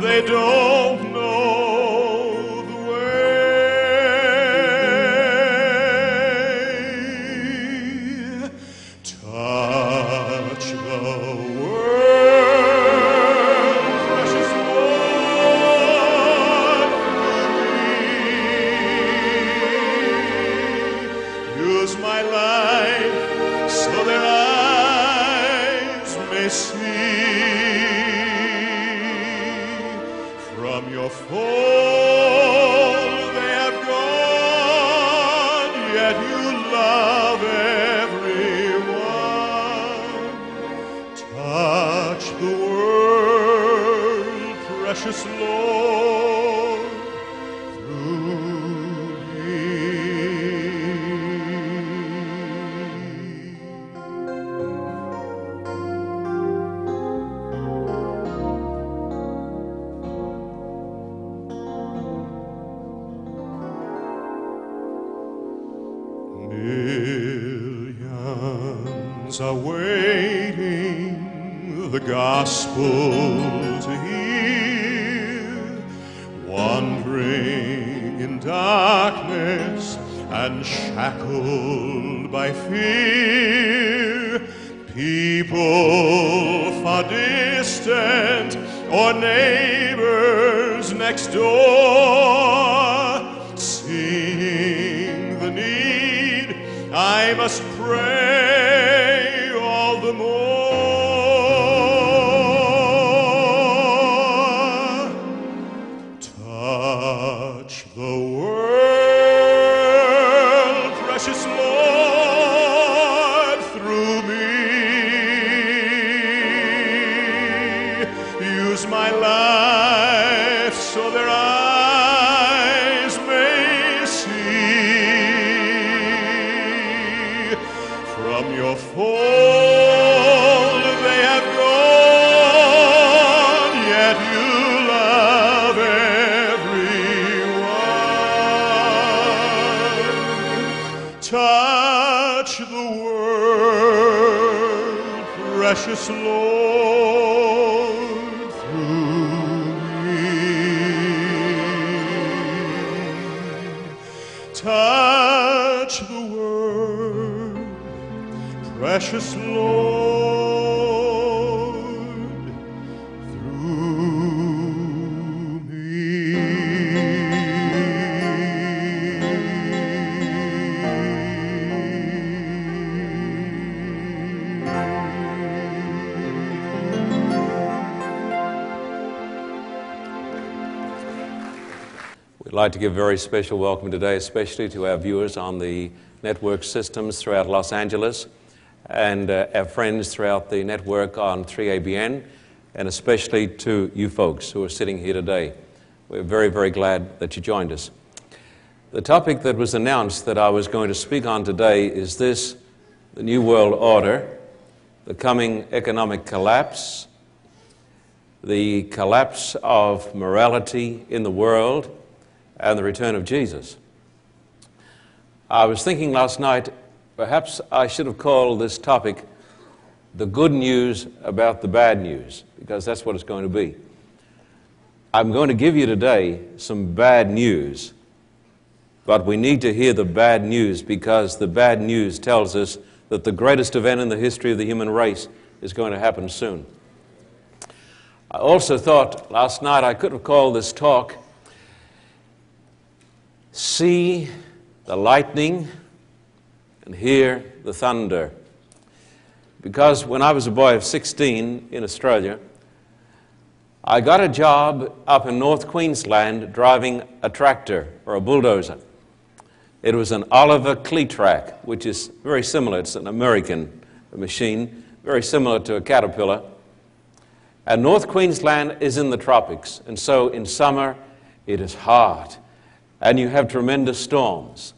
They don't I must pray all the more. Like to give a very special welcome today, especially to our viewers on the network systems throughout Los Angeles and uh, our friends throughout the network on 3ABN, and especially to you folks who are sitting here today. We're very, very glad that you joined us. The topic that was announced that I was going to speak on today is this the New World Order, the coming economic collapse, the collapse of morality in the world, and the return of Jesus. I was thinking last night, perhaps I should have called this topic the good news about the bad news, because that's what it's going to be. I'm going to give you today some bad news, but we need to hear the bad news because the bad news tells us that the greatest event in the history of the human race is going to happen soon. I also thought last night I could have called this talk See the Lightning and Hear the Thunder. Because when I was a boy of 16 in Australia, I got a job up in North Queensland driving a tractor or a bulldozer. It was an Oliver Cletrac, which is very similar. It's an American machine, very similar to a Caterpillar. And North Queensland is in the tropics, and so in summer it is hot, and you have tremendous storms.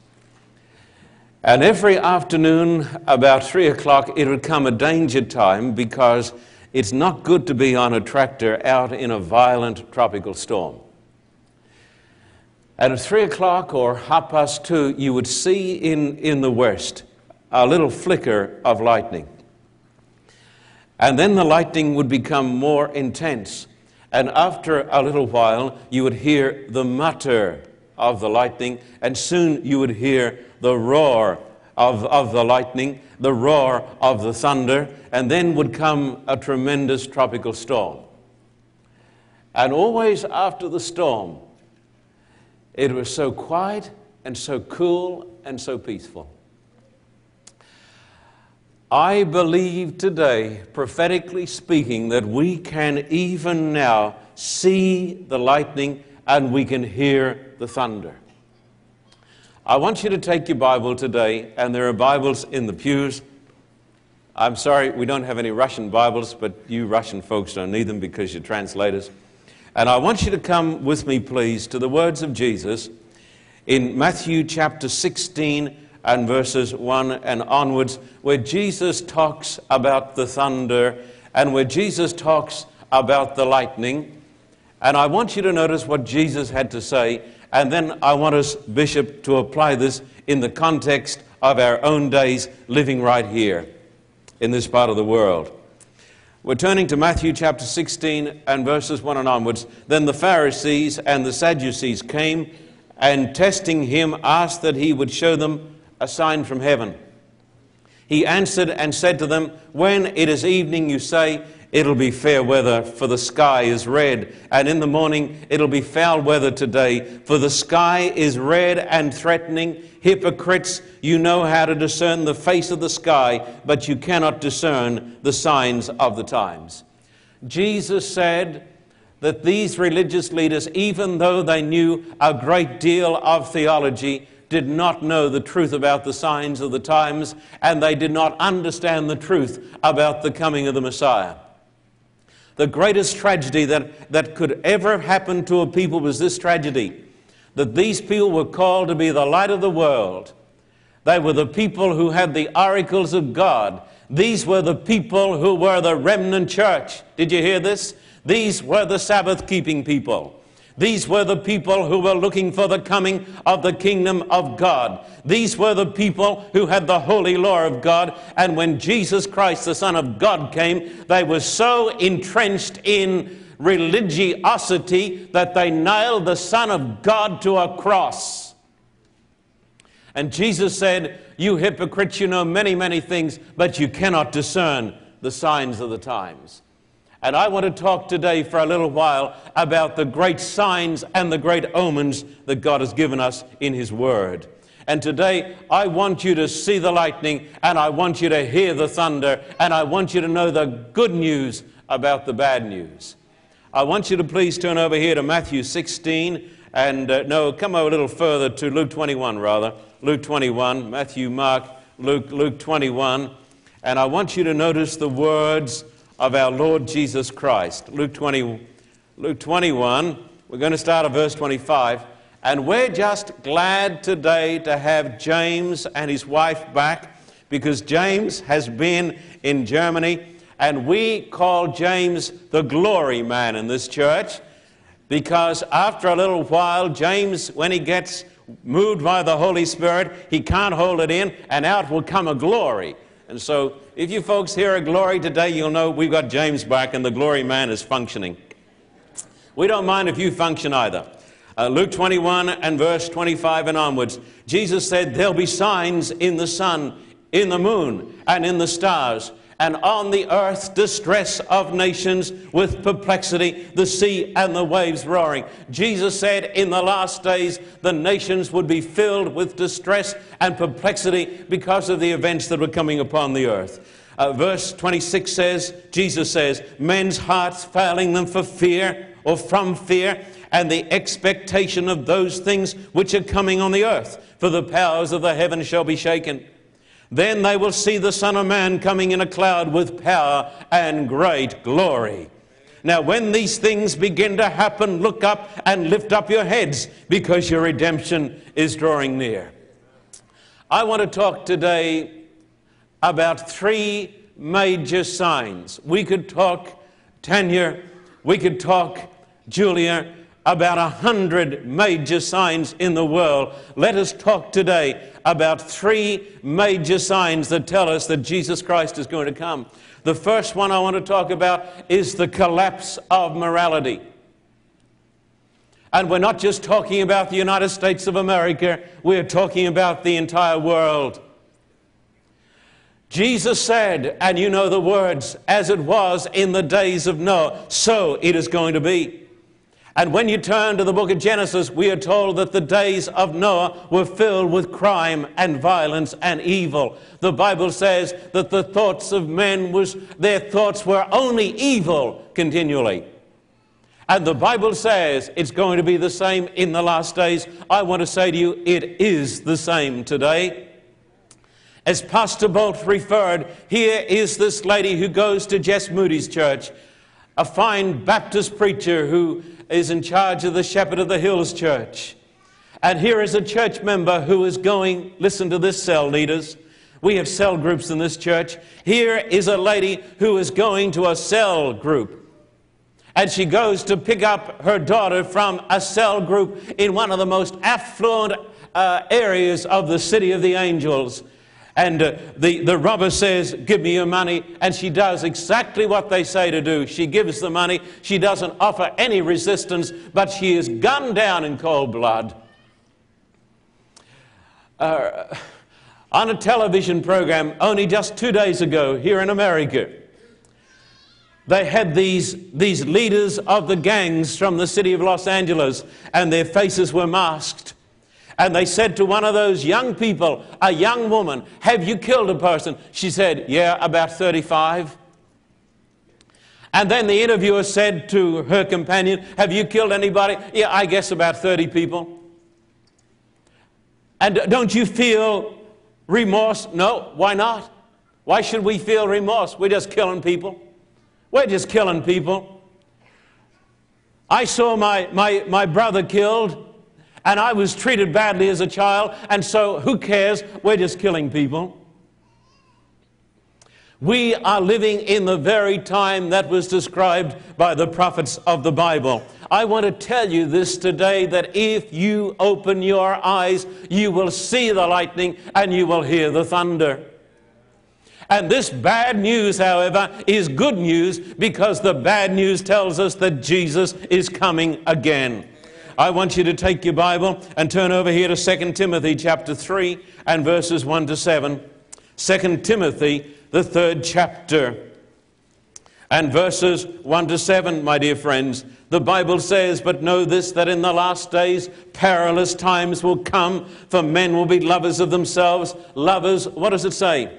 And every afternoon, about three o'clock, it would come a danger time because it's not good to be on a tractor out in a violent tropical storm. And at three o'clock or half past two, you would see in, in the west a little flicker of lightning. And then the lightning would become more intense. And after a little while, you would hear the mutter of the lightning, and soon you would hear the roar of, of the lightning, the roar of the thunder, and then would come a tremendous tropical storm. And always after the storm, it was so quiet and so cool and so peaceful. I believe today, prophetically speaking, that we can even now see the lightning and we can hear the thunder. I want you to take your Bible today, and there are Bibles in the pews. I'm sorry, we don't have any Russian Bibles, but you Russian folks don't need them because you're translators. And I want you to come with me, please, to the words of Jesus in Matthew chapter 16 and verses 1 and onwards, where Jesus talks about the thunder and where Jesus talks about the lightning. And I want you to notice what Jesus had to say and then I want us, Bishop, to apply this in the context of our own days living right here in this part of the world. We're turning to Matthew chapter 16 and verses 1 and onwards. Then the Pharisees and the Sadducees came and testing him asked that he would show them a sign from heaven. He answered and said to them, When it is evening, you say, It'll be fair weather, for the sky is red. And in the morning, it'll be foul weather today, for the sky is red and threatening. Hypocrites, you know how to discern the face of the sky, but you cannot discern the signs of the times. Jesus said that these religious leaders, even though they knew a great deal of theology, did not know the truth about the signs of the times, and they did not understand the truth about the coming of the Messiah. The greatest tragedy that, that could ever happen to a people was this tragedy that these people were called to be the light of the world. They were the people who had the oracles of God. These were the people who were the remnant church. Did you hear this? These were the Sabbath keeping people. These were the people who were looking for the coming of the kingdom of God. These were the people who had the holy law of God. And when Jesus Christ, the Son of God, came, they were so entrenched in religiosity that they nailed the Son of God to a cross. And Jesus said, You hypocrites, you know many, many things, but you cannot discern the signs of the times. And I want to talk today for a little while about the great signs and the great omens that God has given us in His Word. And today, I want you to see the lightning, and I want you to hear the thunder, and I want you to know the good news about the bad news. I want you to please turn over here to Matthew 16, and uh, no, come over a little further to Luke 21, rather. Luke 21, Matthew, Mark, Luke, Luke 21. And I want you to notice the words of our Lord Jesus Christ. Luke, 20, Luke 21, we're going to start at verse 25. And we're just glad today to have James and his wife back because James has been in Germany, and we call James the glory man in this church because after a little while, James, when he gets moved by the Holy Spirit, he can't hold it in, and out will come a glory. And so, if you folks hear a glory today, you'll know we've got James back and the glory man is functioning. We don't mind if you function either. Uh, Luke 21 and verse 25 and onwards, Jesus said, There'll be signs in the sun, in the moon, and in the stars and on the earth distress of nations with perplexity, the sea and the waves roaring. Jesus said in the last days the nations would be filled with distress and perplexity because of the events that were coming upon the earth. Uh, verse 26 says, Jesus says, men's hearts failing them for fear or from fear and the expectation of those things which are coming on the earth, for the powers of the heaven shall be shaken. Then they will see the Son of Man coming in a cloud with power and great glory. Now, when these things begin to happen, look up and lift up your heads because your redemption is drawing near. I want to talk today about three major signs. We could talk Tanya, we could talk Julia, about a hundred major signs in the world. Let us talk today about three major signs that tell us that Jesus Christ is going to come. The first one I want to talk about is the collapse of morality. And we're not just talking about the United States of America, we're talking about the entire world. Jesus said, and you know the words, as it was in the days of Noah, so it is going to be. And when you turn to the book of Genesis, we are told that the days of Noah were filled with crime and violence and evil. The Bible says that the thoughts of men was their thoughts were only evil continually. And the Bible says it's going to be the same in the last days. I want to say to you, it is the same today. As Pastor Bolt referred, here is this lady who goes to Jess Moody's church, a fine Baptist preacher who is in charge of the Shepherd of the Hills Church. And here is a church member who is going, listen to this, cell leaders. We have cell groups in this church. Here is a lady who is going to a cell group. And she goes to pick up her daughter from a cell group in one of the most affluent uh, areas of the city of the angels. And uh, the, the robber says, Give me your money. And she does exactly what they say to do. She gives the money. She doesn't offer any resistance, but she is gunned down in cold blood. Uh, on a television program only just two days ago here in America, they had these, these leaders of the gangs from the city of Los Angeles, and their faces were masked. And they said to one of those young people, a young woman, Have you killed a person? She said, Yeah, about 35. And then the interviewer said to her companion, Have you killed anybody? Yeah, I guess about 30 people. And don't you feel remorse? No, why not? Why should we feel remorse? We're just killing people. We're just killing people. I saw my, my, my brother killed and I was treated badly as a child, and so who cares? We're just killing people. We are living in the very time that was described by the prophets of the Bible. I want to tell you this today that if you open your eyes, you will see the lightning and you will hear the thunder. And this bad news, however, is good news because the bad news tells us that Jesus is coming again. I want you to take your Bible and turn over here to 2 Timothy chapter 3 and verses 1 to 7. 2 Timothy, the third chapter. And verses 1 to 7, my dear friends, the Bible says, But know this, that in the last days perilous times will come, for men will be lovers of themselves, lovers, what does it say?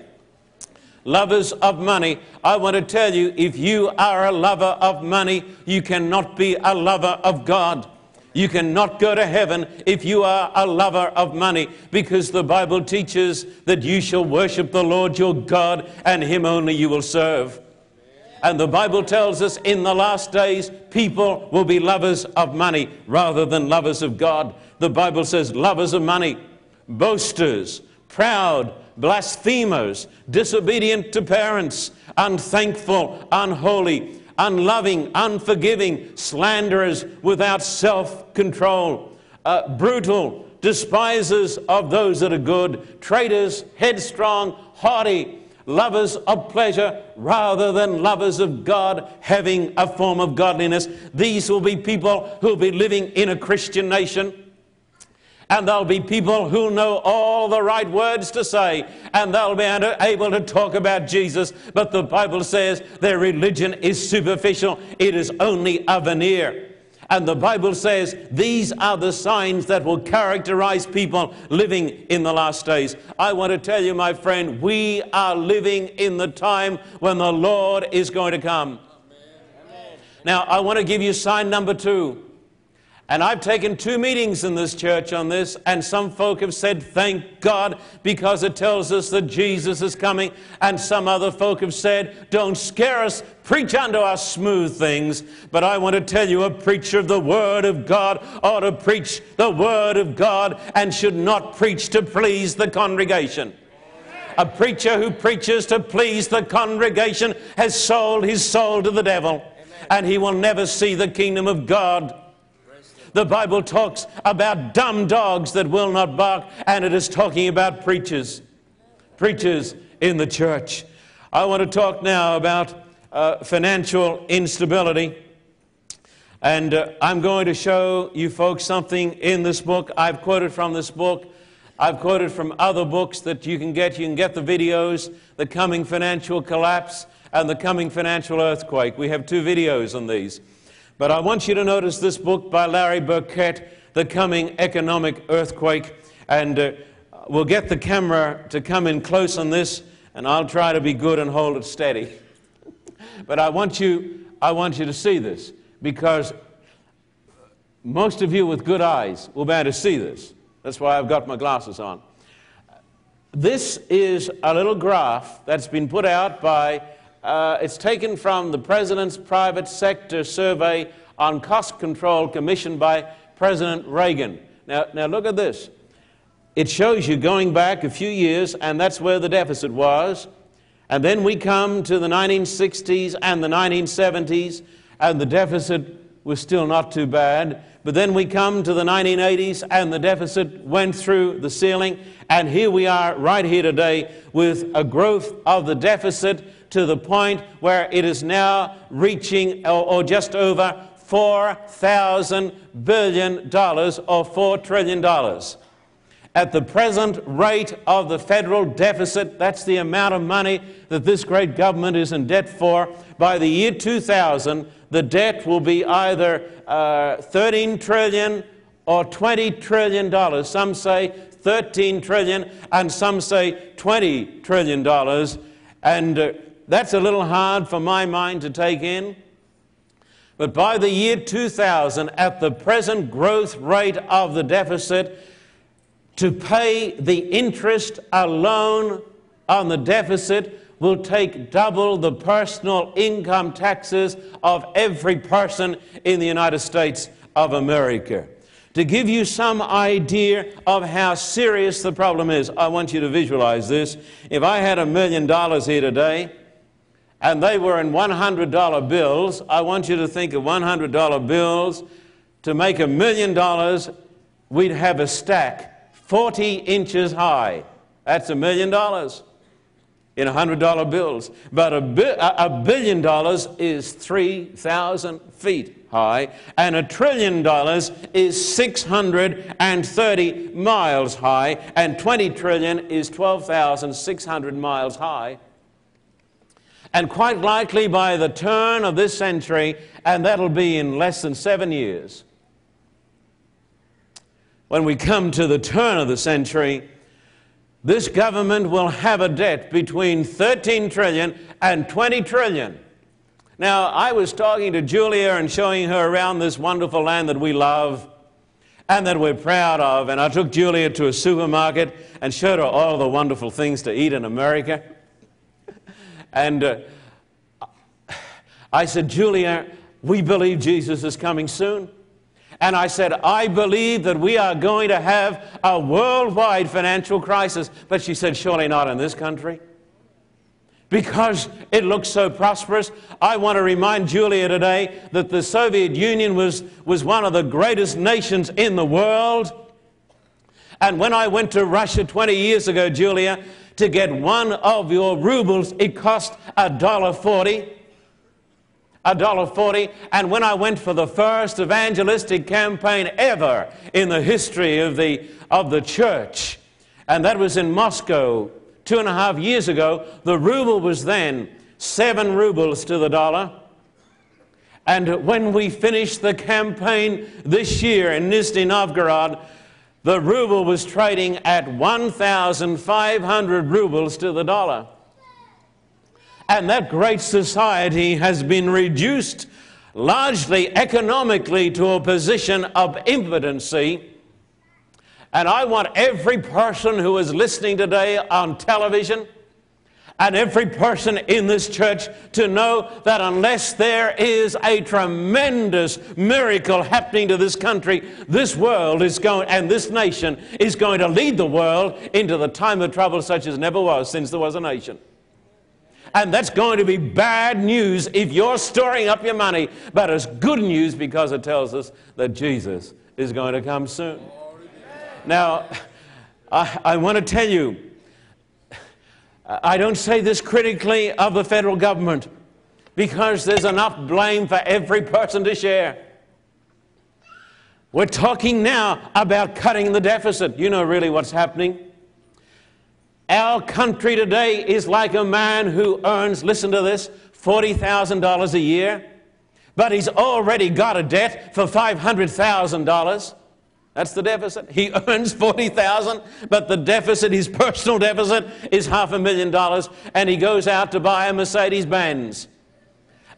Lovers of money. I want to tell you, if you are a lover of money, you cannot be a lover of God. You cannot go to heaven if you are a lover of money because the Bible teaches that you shall worship the Lord your God and him only you will serve. And the Bible tells us in the last days, people will be lovers of money rather than lovers of God. The Bible says lovers of money, boasters, proud, blasphemers, disobedient to parents, unthankful, unholy, unloving, unforgiving, slanderers without self control, uh, brutal, despisers of those that are good, traitors, headstrong, haughty, lovers of pleasure rather than lovers of God, having a form of godliness. These will be people who will be living in a Christian nation. And there'll be people who know all the right words to say, and they'll be able to talk about Jesus. But the Bible says their religion is superficial, it is only a veneer. And the Bible says these are the signs that will characterize people living in the last days. I want to tell you, my friend, we are living in the time when the Lord is going to come. Amen. Now, I want to give you sign number two. And I've taken two meetings in this church on this, and some folk have said, Thank God, because it tells us that Jesus is coming. And some other folk have said, Don't scare us, preach unto us smooth things. But I want to tell you, a preacher of the Word of God ought to preach the Word of God and should not preach to please the congregation. A preacher who preaches to please the congregation has sold his soul to the devil, and he will never see the kingdom of God. The Bible talks about dumb dogs that will not bark, and it is talking about preachers. Preachers in the church. I want to talk now about uh, financial instability. And uh, I'm going to show you folks something in this book. I've quoted from this book. I've quoted from other books that you can get. You can get the videos, The Coming Financial Collapse and The Coming Financial Earthquake. We have two videos on these. But I want you to notice this book by Larry Burkett, The Coming Economic Earthquake. And uh, we'll get the camera to come in close on this, and I'll try to be good and hold it steady. but I want, you, I want you to see this because most of you with good eyes will be able to see this. That's why I've got my glasses on. This is a little graph that's been put out by uh, it's taken from the President's Private Sector Survey on Cost Control commissioned by President Reagan. Now, now look at this. It shows you going back a few years, and that's where the deficit was. And then we come to the 1960s and the 1970s, and the deficit was still not too bad. But then we come to the 1980s, and the deficit went through the ceiling. And here we are, right here today, with a growth of the deficit to the point where it is now reaching or, or just over $4,000 billion or $4 trillion. At the present rate of the federal deficit, that's the amount of money that this great government is in debt for. By the year 2000, the debt will be either uh, 13 trillion or 20 trillion dollars. Some say 13 trillion, and some say 20 trillion dollars. And uh, that's a little hard for my mind to take in. But by the year 2000, at the present growth rate of the deficit, to pay the interest alone on the deficit will take double the personal income taxes of every person in the United States of America. To give you some idea of how serious the problem is, I want you to visualize this. If I had a million dollars here today, and they were in $100 bills. I want you to think of $100 bills. To make a million dollars, we'd have a stack 40 inches high. That's a million dollars in $100 bills. But a, bi- a billion dollars is 3,000 feet high, and a trillion dollars is 630 miles high, and 20 trillion is 12,600 miles high. And quite likely by the turn of this century, and that'll be in less than seven years, when we come to the turn of the century, this government will have a debt between 13 trillion and 20 trillion. Now, I was talking to Julia and showing her around this wonderful land that we love and that we're proud of. And I took Julia to a supermarket and showed her all the wonderful things to eat in America. And uh, I said, Julia, we believe Jesus is coming soon. And I said, I believe that we are going to have a worldwide financial crisis. But she said, Surely not in this country. Because it looks so prosperous. I want to remind Julia today that the Soviet Union was, was one of the greatest nations in the world. And when I went to Russia 20 years ago, Julia, to get one of your rubles, it cost a dollar forty. A dollar forty. And when I went for the first evangelistic campaign ever in the history of the, of the church, and that was in Moscow two and a half years ago, the ruble was then seven rubles to the dollar. And when we finished the campaign this year in Nizhny Novgorod, the ruble was trading at 1,500 rubles to the dollar. And that great society has been reduced largely economically to a position of impotency. And I want every person who is listening today on television and every person in this church to know that unless there is a tremendous miracle happening to this country, this world is going, and this nation is going to lead the world into the time of trouble such as never was since there was a nation. And that's going to be bad news if you're storing up your money, but it's good news because it tells us that Jesus is going to come soon. Now, I, I want to tell you, I don't say this critically of the federal government because there's enough blame for every person to share. We're talking now about cutting the deficit. You know really what's happening. Our country today is like a man who earns, listen to this, $40,000 a year, but he's already got a debt for $500,000. That's the deficit. He earns 40,000, but the deficit, his personal deficit is half a million dollars and he goes out to buy a Mercedes Benz.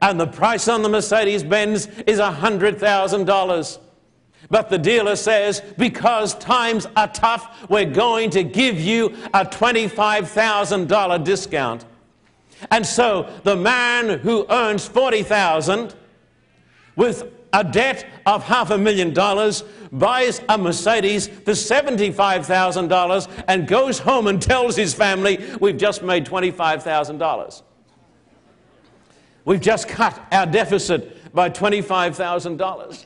And the price on the Mercedes Benz is $100,000. But the dealer says, because times are tough, we're going to give you a $25,000 discount. And so the man who earns 40,000 with a debt of half a million dollars, buys a Mercedes for $75,000 and goes home and tells his family, We've just made $25,000. We've just cut our deficit by $25,000.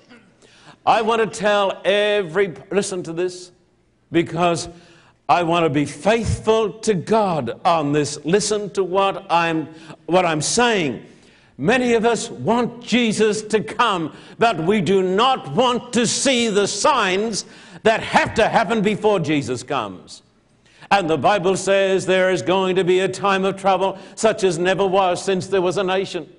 I want to tell every, listen to this, because I want to be faithful to God on this. Listen to what I'm, what I'm saying. Many of us want Jesus to come, but we do not want to see the signs that have to happen before Jesus comes. And the Bible says there is going to be a time of trouble such as never was since there was a nation.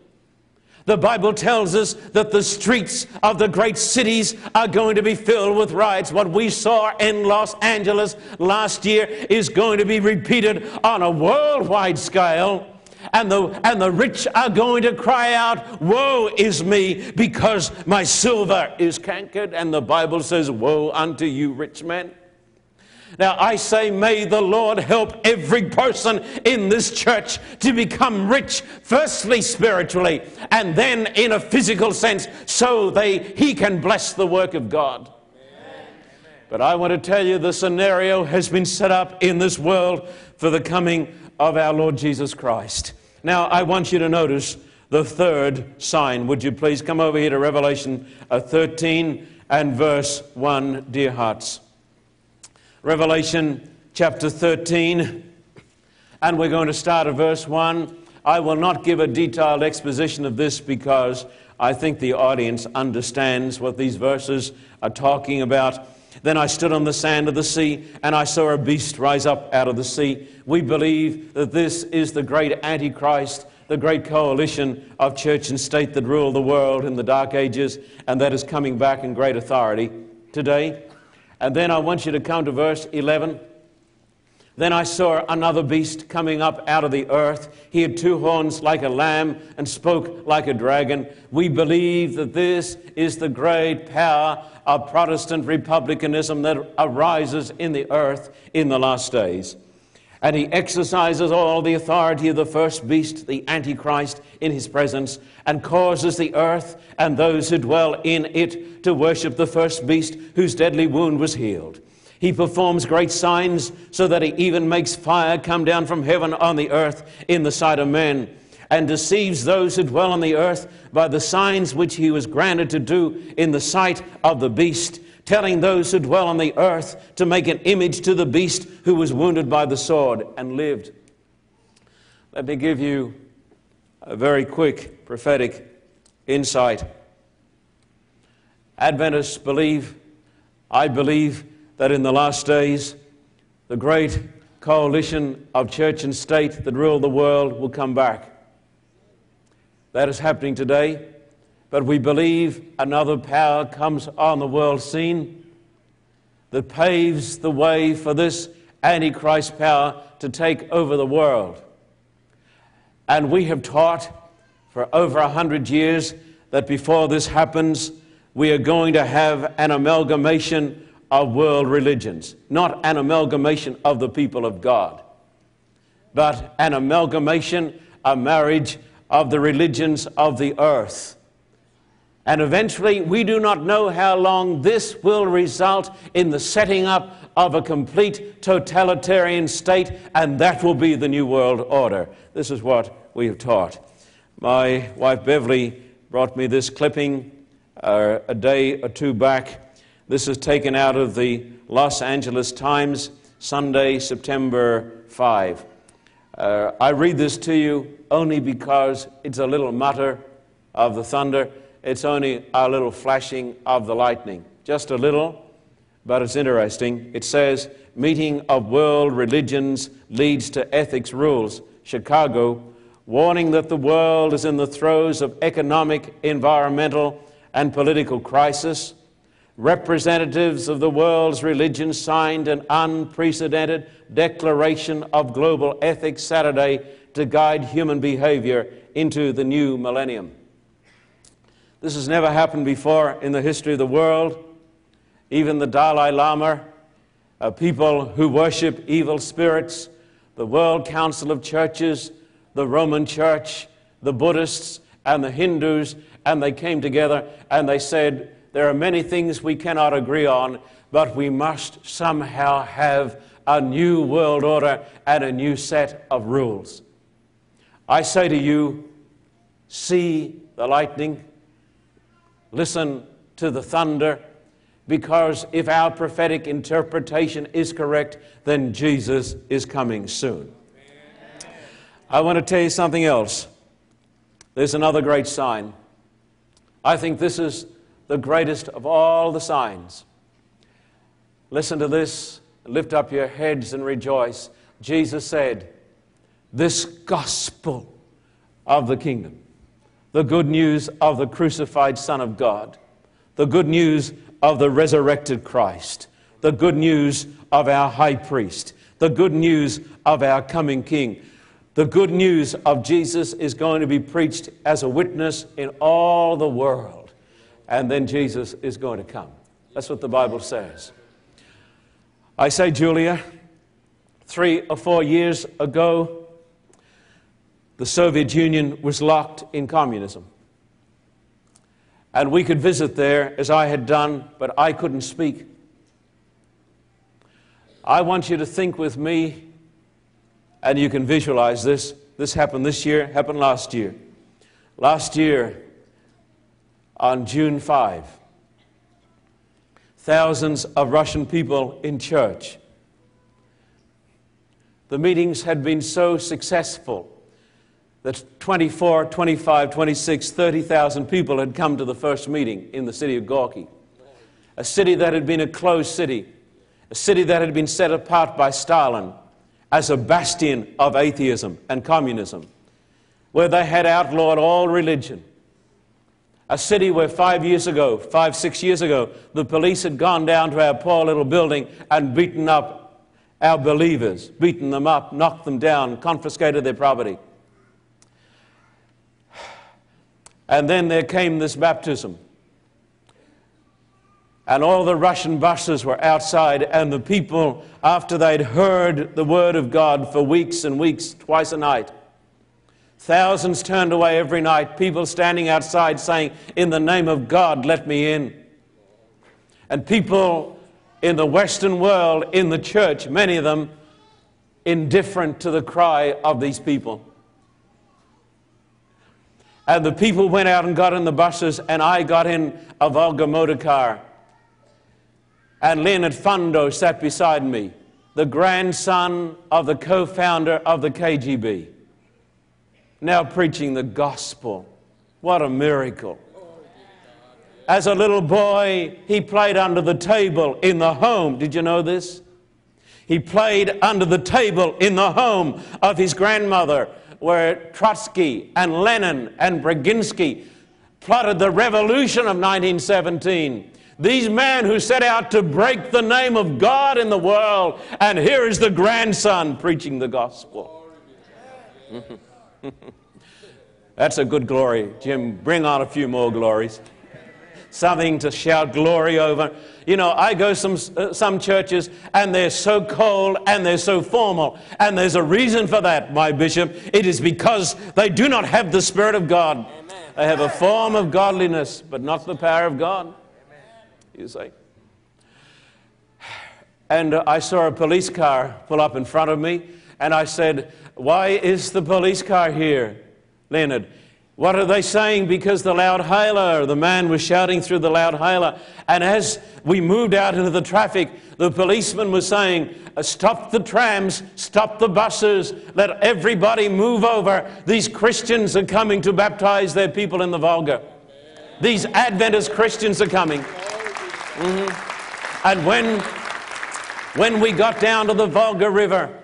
The Bible tells us that the streets of the great cities are going to be filled with riots. What we saw in Los Angeles last year is going to be repeated on a worldwide scale and the, and the rich are going to cry out, Woe is me, because my silver is cankered. And the Bible says, Woe unto you, rich men. Now, I say, may the Lord help every person in this church to become rich, firstly spiritually, and then in a physical sense, so they, he can bless the work of God. But I want to tell you the scenario has been set up in this world for the coming of our Lord Jesus Christ. Now, I want you to notice the third sign. Would you please come over here to Revelation uh, 13 and verse 1, dear hearts? Revelation chapter 13, and we're going to start at verse 1. I will not give a detailed exposition of this because I think the audience understands what these verses are talking about. Then I stood on the sand of the sea, and I saw a beast rise up out of the sea. We believe that this is the great Antichrist, the great coalition of church and state that ruled the world in the Dark Ages, and that is coming back in great authority today. And then I want you to come to verse 11. Then I saw another beast coming up out of the earth. He had two horns like a lamb and spoke like a dragon. We believe that this is the great power of Protestant republicanism that arises in the earth in the last days. And he exercises all the authority of the first beast, the Antichrist, in his presence, and causes the earth and those who dwell in it to worship the first beast whose deadly wound was healed. He performs great signs so that he even makes fire come down from heaven on the earth in the sight of men, and deceives those who dwell on the earth by the signs which he was granted to do in the sight of the beast telling those who dwell on the earth to make an image to the beast who was wounded by the sword and lived. Let me give you a very quick prophetic insight. Adventists believe, I believe, that in the last days, the great coalition of church and state that rule the world will come back. That is happening today. But we believe another power comes on the world scene that paves the way for this Antichrist power to take over the world. And we have taught for over a hundred years that before this happens, we are going to have an amalgamation of world religions, not an amalgamation of the people of God, but an amalgamation, a marriage of the religions of the earth. And eventually, we do not know how long this will result in the setting up of a complete totalitarian state, and that will be the New World Order. This is what we have taught. My wife Beverly brought me this clipping uh, a day or two back. This is taken out of the Los Angeles Times, Sunday, September 5. Uh, I read this to you only because it's a little mutter of the thunder it's only a little flashing of the lightning. Just a little, but it's interesting. It says, Meeting of world religions leads to ethics rules. Chicago, warning that the world is in the throes of economic, environmental, and political crisis. Representatives of the world's religions signed an unprecedented declaration of global ethics Saturday to guide human behavior into the new millennium. This has never happened before in the history of the world. Even the Dalai Lama, uh, people who worship evil spirits, the World Council of Churches, the Roman Church, the Buddhists, and the Hindus, and they came together and they said, There are many things we cannot agree on, but we must somehow have a new world order and a new set of rules. I say to you, see the lightning, Listen to the thunder, because if our prophetic interpretation is correct, then Jesus is coming soon. I want to tell you something else. There's another great sign. I think this is the greatest of all the signs. Listen to this, lift up your heads and rejoice. Jesus said, This gospel of the kingdom the good news of the crucified Son of God, the good news of the resurrected Christ, the good news of our high priest, the good news of our coming King. The good news of Jesus is going to be preached as a witness in all the world. And then Jesus is going to come. That's what the Bible says. I say, Julia, three or four years ago, the Soviet Union was locked in communism. And we could visit there as I had done, but I couldn't speak. I want you to think with me, and you can visualize this. This happened this year, happened last year. Last year, on June 5, thousands of Russian people in church. The meetings had been so successful that 24, 25, 26, 30,000 people had come to the first meeting in the city of Gorky. A city that had been a closed city, a city that had been set apart by Stalin as a bastion of atheism and communism, where they had outlawed all religion. A city where five years ago, five, six years ago, the police had gone down to our poor little building and beaten up our believers, beaten them up, knocked them down, confiscated their property. And then there came this baptism. And all the Russian buses were outside, and the people, after they'd heard the word of God for weeks and weeks, twice a night, thousands turned away every night, people standing outside saying, In the name of God, let me in. And people in the Western world, in the church, many of them indifferent to the cry of these people. And the people went out and got in the buses, and I got in a Volga motor car. And Leonid Fundo sat beside me, the grandson of the co founder of the KGB, now preaching the gospel. What a miracle. As a little boy, he played under the table in the home. Did you know this? He played under the table in the home of his grandmother where Trotsky and Lenin and Dzerzhinsky plotted the revolution of 1917. These men who set out to break the name of God in the world, and here is the grandson preaching the gospel. That's a good glory. Jim, bring on a few more glories something to shout glory over. You know, I go some uh, some churches and they're so cold and they're so formal, and there's a reason for that, my bishop. It is because they do not have the spirit of God. Amen. They have a form of godliness, but not the power of God. Amen. You say. And uh, I saw a police car pull up in front of me, and I said, "Why is the police car here, Leonard?" What are they saying? Because the loud hailer, the man was shouting through the loud hailer. And as we moved out into the traffic, the policeman was saying, uh, Stop the trams, stop the buses, let everybody move over. These Christians are coming to baptize their people in the Volga. These Adventist Christians are coming. Mm-hmm. And when, when we got down to the Volga River,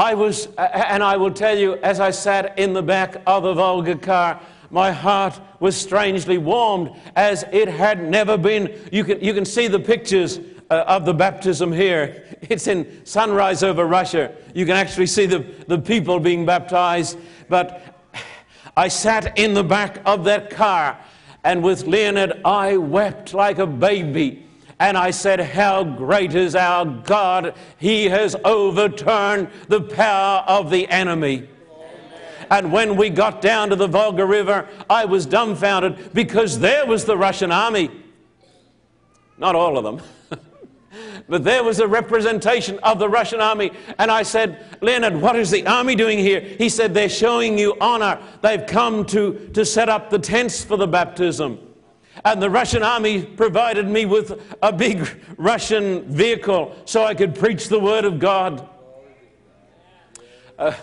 I was, and I will tell you, as I sat in the back of the Volga car, my heart was strangely warmed as it had never been. You can, you can see the pictures uh, of the baptism here. It's in Sunrise over Russia. You can actually see the, the people being baptized. But I sat in the back of that car, and with Leonard, I wept like a baby and I said, How great is our God! He has overturned the power of the enemy. And when we got down to the Volga River, I was dumbfounded because there was the Russian army. Not all of them. but there was a representation of the Russian army. And I said, Leonard, what is the army doing here? He said, They're showing you honor. They've come to, to set up the tents for the baptism. And the Russian army provided me with a big Russian vehicle so I could preach the Word of God. Uh,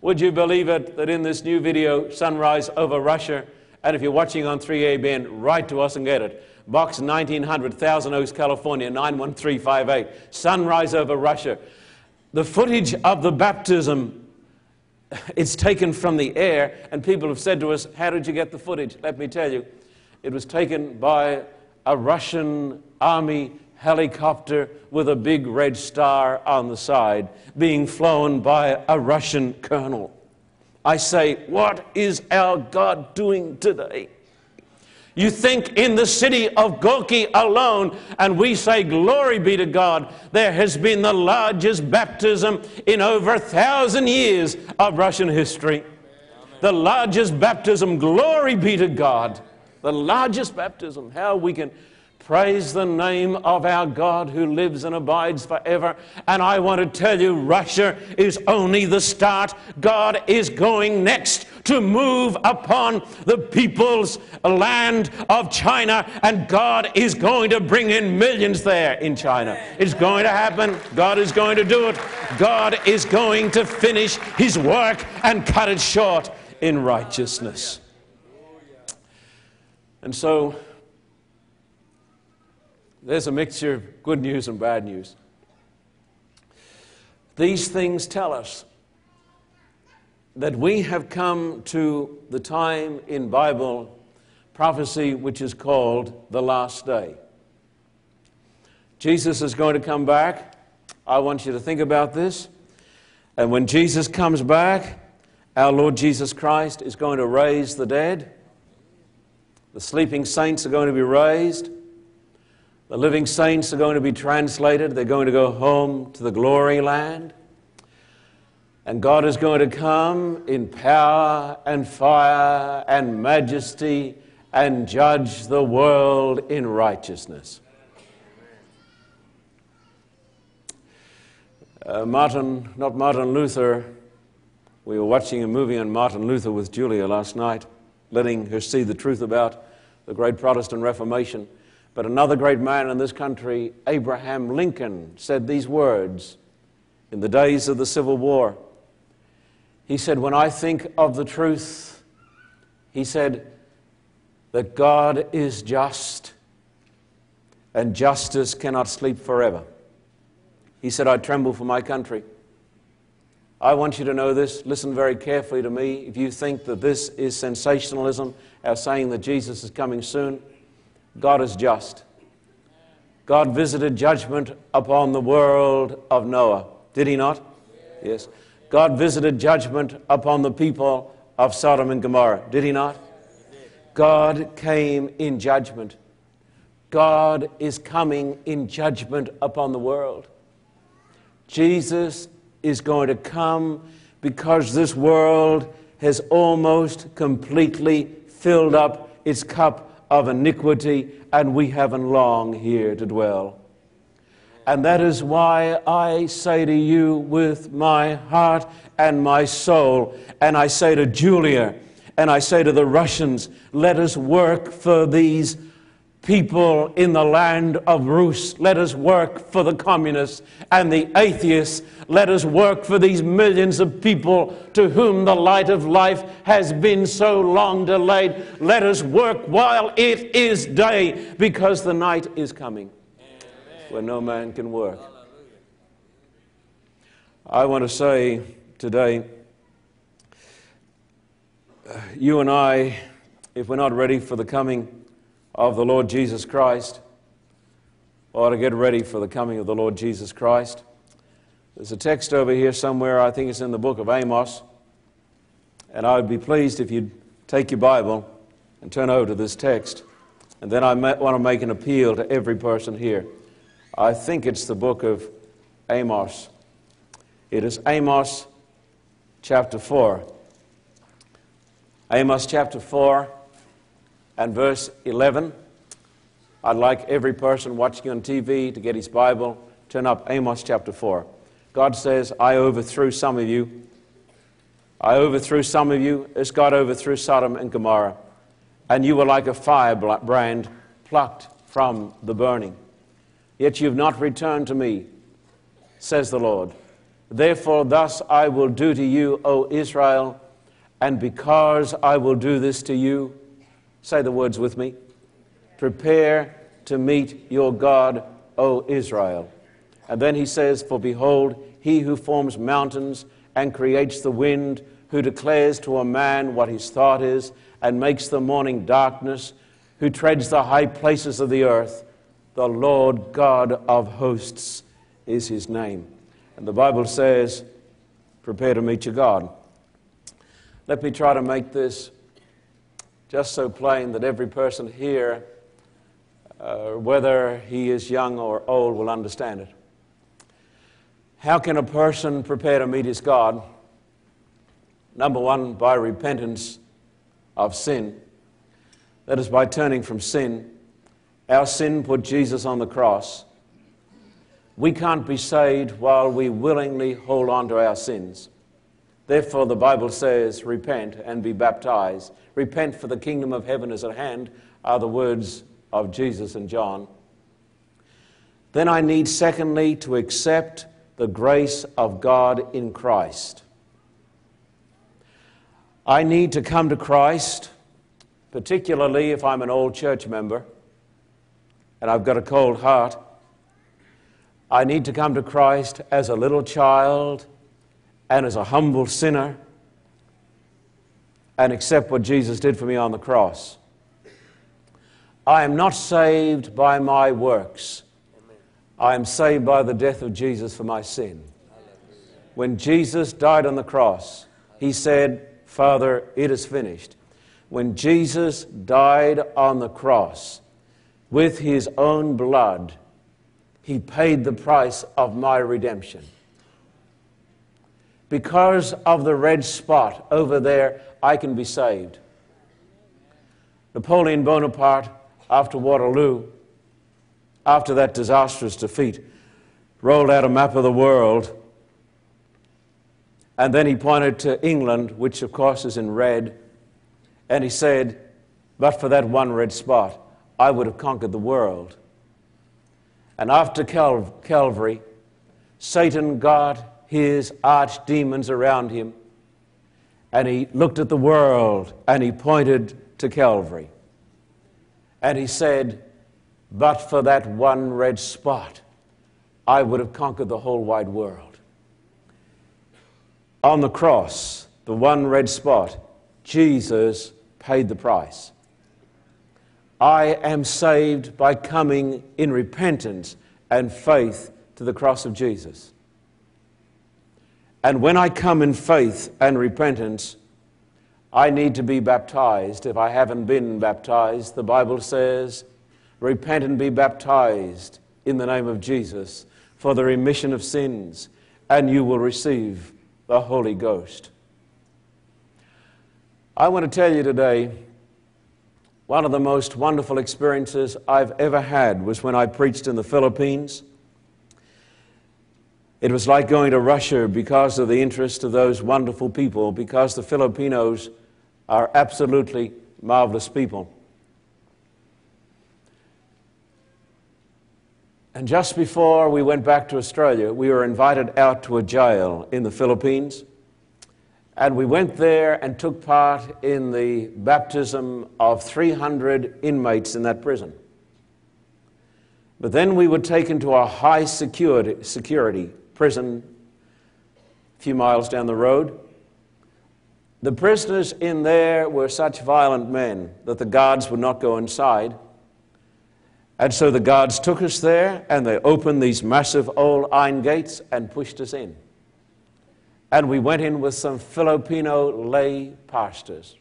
would you believe it that in this new video, Sunrise over Russia, and if you're watching on 3ABN, write to us and get it. Box 1900, Thousand Oaks, California, 91358. Sunrise over Russia. The footage of the baptism, it's taken from the air, and people have said to us, How did you get the footage? Let me tell you. It was taken by a Russian army helicopter with a big red star on the side, being flown by a Russian colonel. I say, what is our God doing today? You think in the city of Gorky alone, and we say, Glory be to God, there has been the largest baptism in over a thousand years of Russian history. The largest baptism, glory be to God the largest baptism, how we can praise the name of our God who lives and abides forever. And I want to tell you, Russia is only the start. God is going next to move upon the people's land of China, and God is going to bring in millions there in China. It's going to happen. God is going to do it. God is going to finish his work and cut it short in righteousness. And so there's a mixture of good news and bad news. These things tell us that we have come to the time in Bible prophecy which is called the last day. Jesus is going to come back. I want you to think about this. And when Jesus comes back, our Lord Jesus Christ is going to raise the dead. The sleeping saints are going to be raised. The living saints are going to be translated. They're going to go home to the glory land. And God is going to come in power and fire and majesty and judge the world in righteousness. Uh, Martin, not Martin Luther, we were watching a movie on Martin Luther with Julia last night, letting her see the truth about the great Protestant Reformation. But another great man in this country, Abraham Lincoln, said these words in the days of the Civil War. He said, When I think of the truth, he said, that God is just and justice cannot sleep forever. He said, I tremble for my country. I want you to know this. Listen very carefully to me. If you think that this is sensationalism, our saying that Jesus is coming soon, God is just. God visited judgment upon the world of Noah. Did he not? Yes. God visited judgment upon the people of Sodom and Gomorrah. Did he not? God came in judgment. God is coming in judgment upon the world. Jesus is going to come because this world has almost completely filled up its cup of iniquity, and we haven't long here to dwell. And that is why I say to you with my heart and my soul, and I say to Julia, and I say to the Russians, let us work for these people in the land of Rus. Let us work for the communists and the atheists. Let us work for these millions of people to whom the light of life has been so long delayed. Let us work while it is day because the night is coming where no man can work. I want to say today, uh, you and I, if we're not ready for the coming of the Lord Jesus Christ, ought to get ready for the coming of the Lord Jesus Christ. There's a text over here somewhere, I think it's in the book of Amos, and I would be pleased if you'd take your Bible and turn over to this text. And then I want to make an appeal to every person here. I think it's the book of Amos. It is Amos chapter 4. Amos chapter 4 and verse 11. I'd like every person watching on TV to get his Bible, turn up Amos chapter 4. God says, I overthrew some of you. I overthrew some of you as God overthrew Sodom and Gomorrah. And you were like a firebrand plucked from the burning. Yet you have not returned to me, says the Lord. Therefore, thus I will do to you, O Israel, and because I will do this to you, Say the words with me. Prepare to meet your God, O Israel. And then he says, For behold, he who forms mountains and creates the wind, who declares to a man what his thought is, and makes the morning darkness, who treads the high places of the earth, the Lord God of hosts is his name. And the Bible says, Prepare to meet your God. Let me try to make this just so plain that every person here, uh, whether he is young or old, will understand it. How can a person prepare to meet his God? Number one, by repentance of sin. That is by turning from sin. Our sin put Jesus on the cross. We can't be saved while we willingly hold on to our sins. Therefore, the Bible says, repent and be baptized. Repent, for the kingdom of heaven is at hand, are the words of Jesus and John. Then I need, secondly, to accept the grace of God in Christ. I need to come to Christ, particularly if I'm an old church member and I've got a cold heart. I need to come to Christ as a little child and as a humble sinner and accept what Jesus did for me on the cross. I am not saved by my works. I am saved by the death of Jesus for my sin. When Jesus died on the cross, he said, Father, it is finished. When Jesus died on the cross, with his own blood, he paid the price of my redemption. Because of the red spot over there, I can be saved. Napoleon Bonaparte, after Waterloo, after that disastrous defeat, rolled out a map of the world. And then he pointed to England, which of course is in red, and he said, But for that one red spot, I would have conquered the world. And after Cal- Calvary, Satan got his archdemons around him, and he looked at the world and he pointed to Calvary. And he said, But for that one red spot, I would have conquered the whole wide world. On the cross, the one red spot, Jesus paid the price. I am saved by coming in repentance and faith to the cross of Jesus. And when I come in faith and repentance, I need to be baptized. If I haven't been baptized, the Bible says, repent and be baptized in the name of Jesus for the remission of sins, and you will receive the Holy Ghost. I want to tell you today one of the most wonderful experiences I've ever had was when I preached in the Philippines. It was like going to Russia because of the interest of those wonderful people, because the Filipinos are absolutely marvelous people. And just before we went back to Australia, we were invited out to a jail in the Philippines. And we went there and took part in the baptism of 300 inmates in that prison. But then we were taken to a high security, security prison a few miles down the road. The prisoners in there were such violent men that the guards would not go inside. And so the guards took us there and they opened these massive old iron gates and pushed us in. And we went in with some Filipino lay pastors.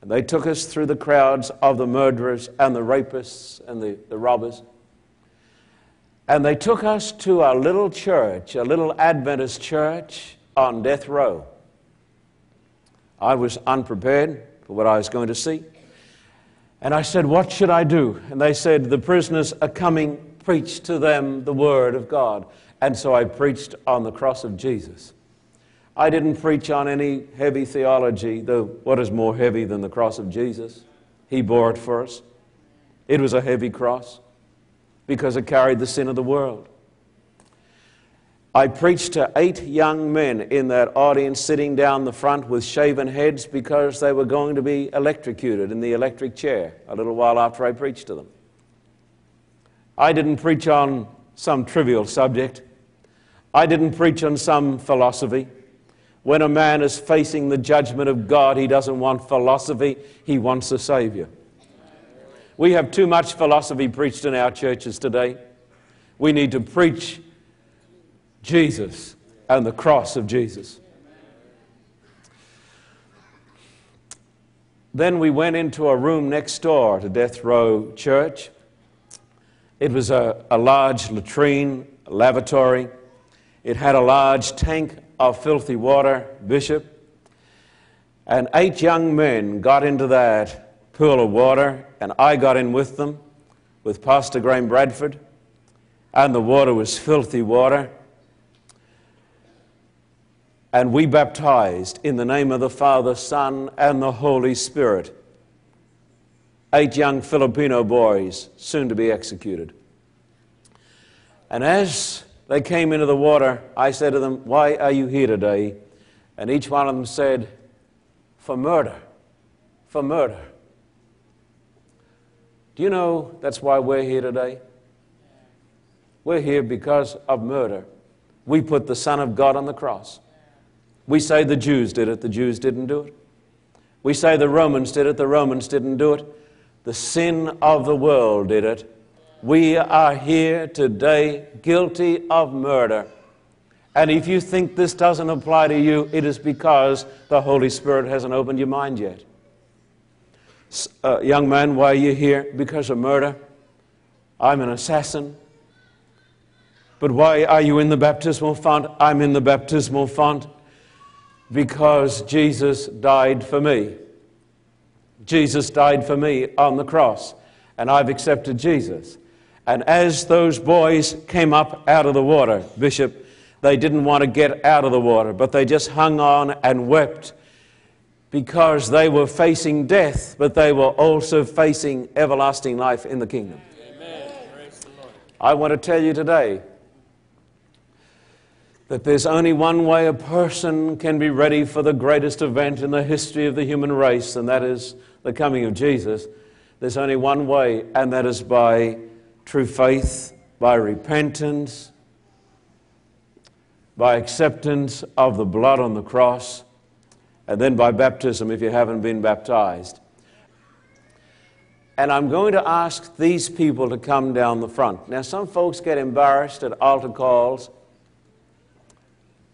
And they took us through the crowds of the murderers and the rapists and the, the robbers. And they took us to a little church, a little Adventist church on death row. I was unprepared for what I was going to see. And I said, What should I do? And they said, The prisoners are coming, preach to them the word of God. And so I preached on the cross of Jesus. I didn't preach on any heavy theology, though what is more heavy than the cross of Jesus? He bore it for us. It was a heavy cross because it carried the sin of the world. I preached to eight young men in that audience sitting down the front with shaven heads because they were going to be electrocuted in the electric chair a little while after I preached to them. I didn't preach on some trivial subject. I didn't preach on some philosophy. When a man is facing the judgment of God, he doesn't want philosophy, he wants a Savior. We have too much philosophy preached in our churches today. We need to preach Jesus and the cross of Jesus. Then we went into a room next door to Death Row Church. It was a, a large latrine, a lavatory. It had a large tank of filthy water, Bishop. And eight young men got into that pool of water, and I got in with them, with Pastor Graham Bradford. And the water was filthy water. And we baptized in the name of the Father, Son, and the Holy Spirit. Eight young Filipino boys, soon to be executed. And as they came into the water. I said to them, Why are you here today? And each one of them said, For murder. For murder. Do you know that's why we're here today? We're here because of murder. We put the Son of God on the cross. We say the Jews did it, the Jews didn't do it. We say the Romans did it, the Romans didn't do it. The sin of the world did it, we are here today guilty of murder. And if you think this doesn't apply to you, it is because the Holy Spirit hasn't opened your mind yet. Uh, young man, why are you here? Because of murder. I'm an assassin. But why are you in the baptismal font? I'm in the baptismal font because Jesus died for me. Jesus died for me on the cross, and I've accepted Jesus. And as those boys came up out of the water, Bishop, they didn't want to get out of the water, but they just hung on and wept because they were facing death, but they were also facing everlasting life in the kingdom. Amen. I want to tell you today that there's only one way a person can be ready for the greatest event in the history of the human race, and that is the coming of Jesus. There's only one way, and that is by true faith, by repentance, by acceptance of the blood on the cross, and then by baptism if you haven't been baptized. And I'm going to ask these people to come down the front. Now, some folks get embarrassed at altar calls.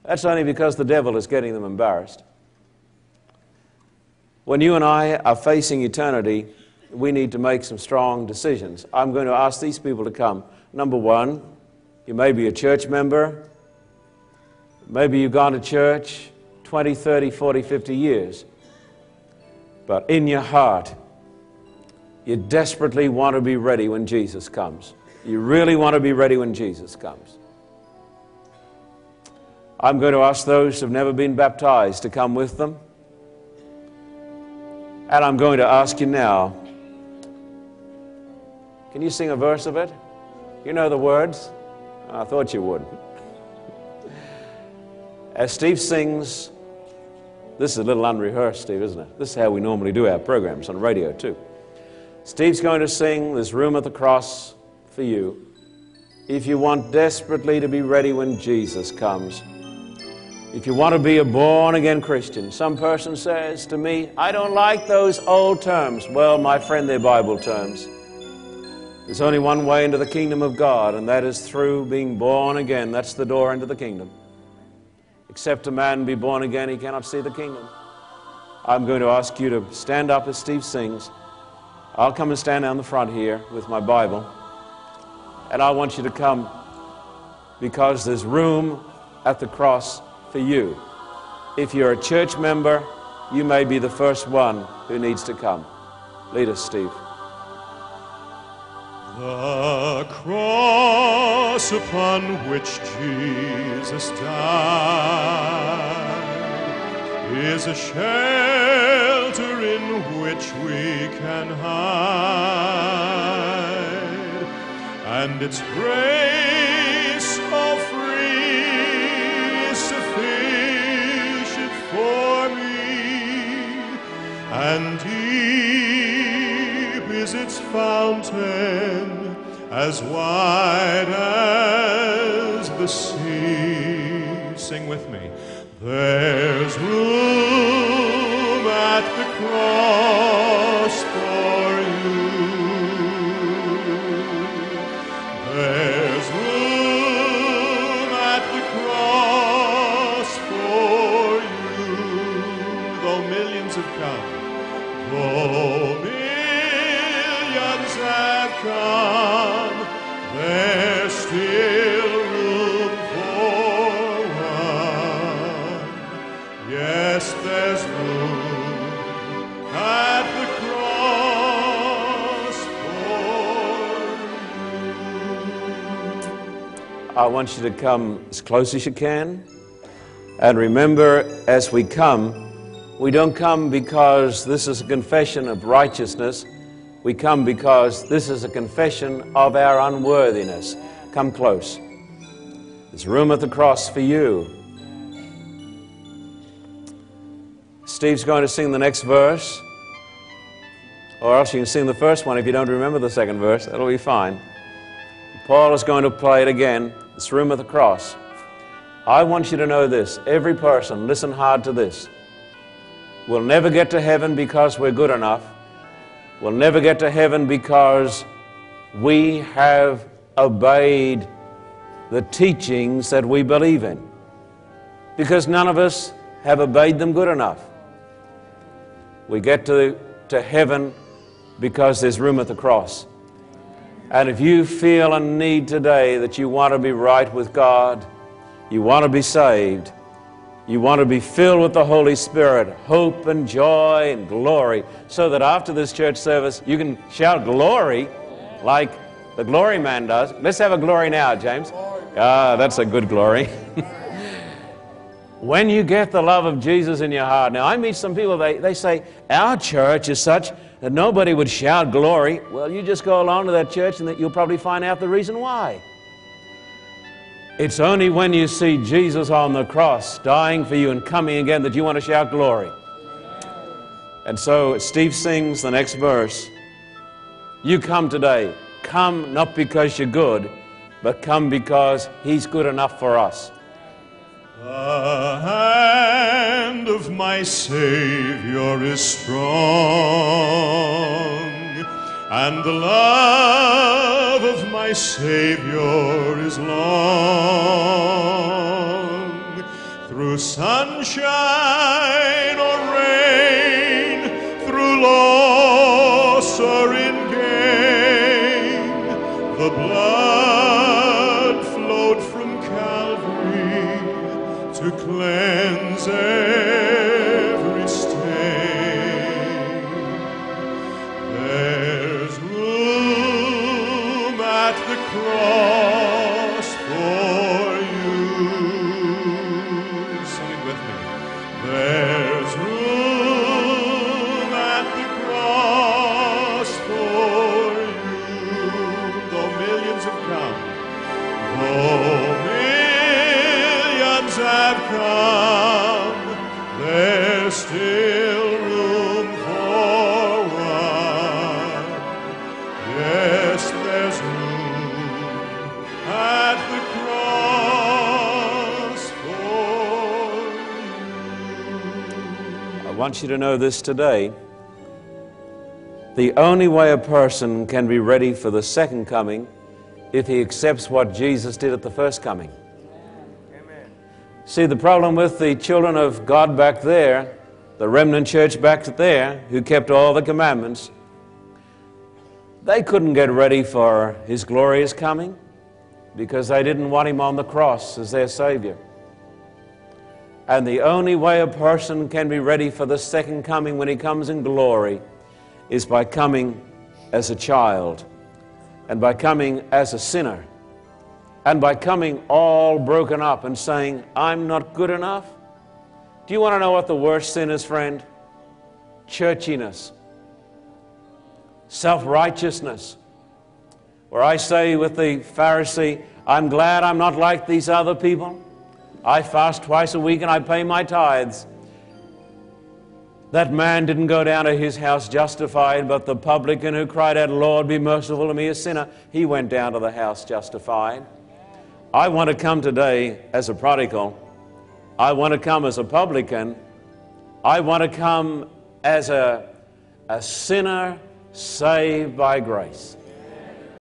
That's only because the devil is getting them embarrassed. When you and I are facing eternity, we need to make some strong decisions. I'm going to ask these people to come. Number one, you may be a church member. Maybe you've gone to church 20, 30, 40, 50 years. But in your heart, you desperately want to be ready when Jesus comes. You really want to be ready when Jesus comes. I'm going to ask those who've never been baptized to come with them. And I'm going to ask you now can you sing a verse of it? You know the words? I thought you would. As Steve sings, this is a little unrehearsed, Steve, isn't it? This is how we normally do our programs on radio, too. Steve's going to sing There's Room at the Cross for you. If you want desperately to be ready when Jesus comes, if you want to be a born again Christian, some person says to me, I don't like those old terms. Well, my friend, they're Bible terms. There's only one way into the kingdom of God, and that is through being born again. That's the door into the kingdom. Except a man be born again, he cannot see the kingdom. I'm going to ask you to stand up as Steve sings. I'll come and stand down the front here with my Bible. And I want you to come because there's room at the cross for you. If you're a church member, you may be the first one who needs to come. Lead us, Steve. The cross upon which Jesus died is a shelter in which we can hide, and its grace all free is sufficient for me, and is its fountain, as wide as the sea. Sing with me. There's room at the cross for you. There's want you to come as close as you can. And remember, as we come, we don't come because this is a confession of righteousness. We come because this is a confession of our unworthiness. Come close. There's room at the cross for you. Steve's going to sing the next verse. Or else you can sing the first one if you don't remember the second verse. That'll be fine. Paul is going to play it again. It's room at the cross. I want you to know this. Every person, listen hard to this. We'll never get to heaven because we're good enough. We'll never get to heaven because we have obeyed the teachings that we believe in. Because none of us have obeyed them good enough. We get to, to heaven because there's room at the cross. And if you feel a need today that you want to be right with God, you want to be saved, you want to be filled with the Holy Spirit, hope and joy and glory, so that after this church service you can shout glory like the glory man does. Let's have a glory now, James. Ah, that's a good glory. when you get the love of Jesus in your heart. Now, I meet some people, they, they say, Our church is such that nobody would shout glory. Well, you just go along to that church and that you'll probably find out the reason why. It's only when you see Jesus on the cross dying for you and coming again that you want to shout glory. And so Steve sings the next verse. You come today. Come not because you're good, but come because He's good enough for us. The hand of my Savior is strong, and the love of my Savior is long. Through sunshine or rain, through loss or in gain, the blood There's room at the cross for you. Sing it with me. There's room at the cross for you. Though millions have come, though millions have come, there's still room for one. Yes, there's room I want you to know this today. The only way a person can be ready for the second coming if he accepts what Jesus did at the first coming. See, the problem with the children of God back there, the remnant church back there, who kept all the commandments, they couldn't get ready for his glorious coming because they didn't want him on the cross as their Savior. And the only way a person can be ready for the second coming when he comes in glory is by coming as a child, and by coming as a sinner, and by coming all broken up and saying, I'm not good enough. Do you want to know what the worst sin is, friend? Churchiness, self righteousness. Where I say with the Pharisee, I'm glad I'm not like these other people. I fast twice a week and I pay my tithes. That man didn't go down to his house justified, but the publican who cried out, Lord, be merciful to me, a sinner, he went down to the house justified. I want to come today as a prodigal. I want to come as a publican. I want to come as a, a sinner saved by grace.